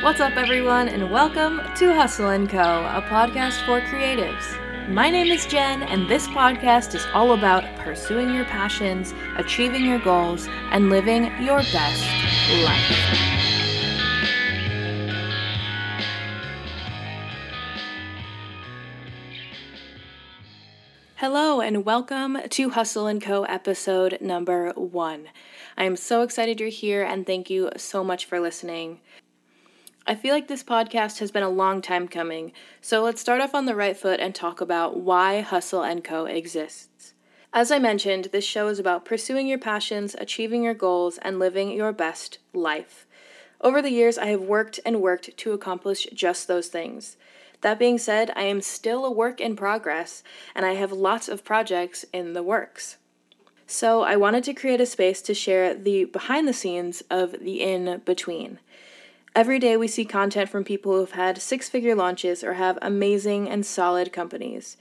What's up, everyone, and welcome to Hustle & Co., a podcast for creatives. My name is Jen, and this podcast is all about pursuing your passions, achieving your goals, and living your best life. Hello, and welcome to Hustle & Co. episode number one. I am so excited you're here, and thank you so much for listening. I feel like this podcast has been a long time coming, so let's start off on the right foot and talk about why Hustle & Co. exists. As I mentioned, this show is about pursuing your passions, achieving your goals, and living your best life. Over the years, I have worked and worked to accomplish just those things. That being said, I am still a work in progress, and I have lots of projects in the works. So, I wanted to create a space to share the behind the scenes of the in between. Every day we see content from people who have had six figure launches or have amazing and solid companies.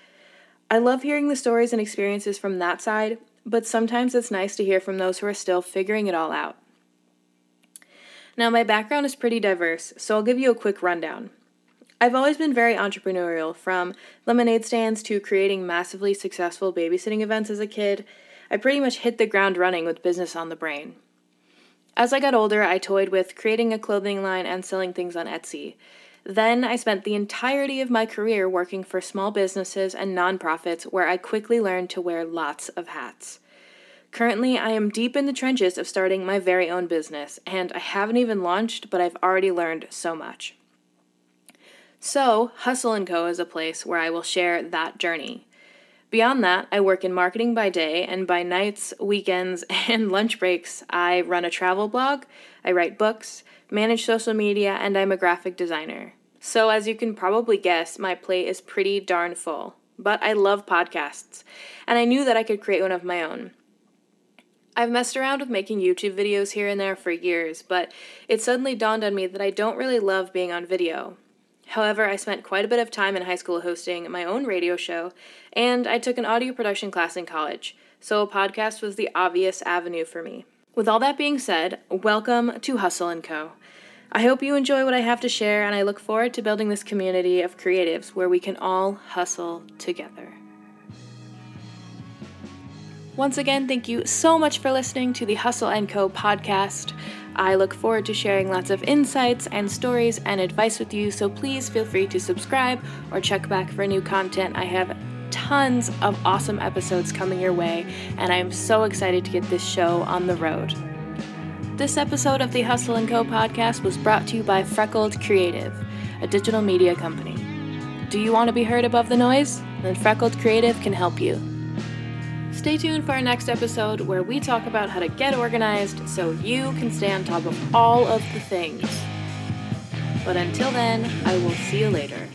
I love hearing the stories and experiences from that side, but sometimes it's nice to hear from those who are still figuring it all out. Now, my background is pretty diverse, so I'll give you a quick rundown. I've always been very entrepreneurial, from lemonade stands to creating massively successful babysitting events as a kid. I pretty much hit the ground running with business on the brain. As I got older, I toyed with creating a clothing line and selling things on Etsy. Then I spent the entirety of my career working for small businesses and nonprofits where I quickly learned to wear lots of hats. Currently, I am deep in the trenches of starting my very own business, and I haven't even launched, but I've already learned so much. So, Hustle & Co. is a place where I will share that journey. Beyond that, I work in marketing by day, and by nights, weekends, and lunch breaks, I run a travel blog, I write books, manage social media, and I'm a graphic designer. So, as you can probably guess, my plate is pretty darn full. But I love podcasts, and I knew that I could create one of my own. I've messed around with making YouTube videos here and there for years, but it suddenly dawned on me that I don't really love being on video. However, I spent quite a bit of time in high school hosting my own radio show, and I took an audio production class in college, so a podcast was the obvious avenue for me. With all that being said, welcome to Hustle & Co. I hope you enjoy what I have to share, and I look forward to building this community of creatives where we can all hustle together. Once again, thank you so much for listening to the Hustle & Co podcast. I look forward to sharing lots of insights and stories and advice with you, so please feel free to subscribe or check back for new content. I have tons of awesome episodes coming your way, and I am so excited to get this show on the road. This episode of the Hustle & Co podcast was brought to you by Freckled Creative, a digital media company. Do you want to be heard above the noise? Then Freckled Creative can help you. Stay tuned for our next episode where we talk about how to get organized so you can stay on top of all of the things. But until then, I will see you later.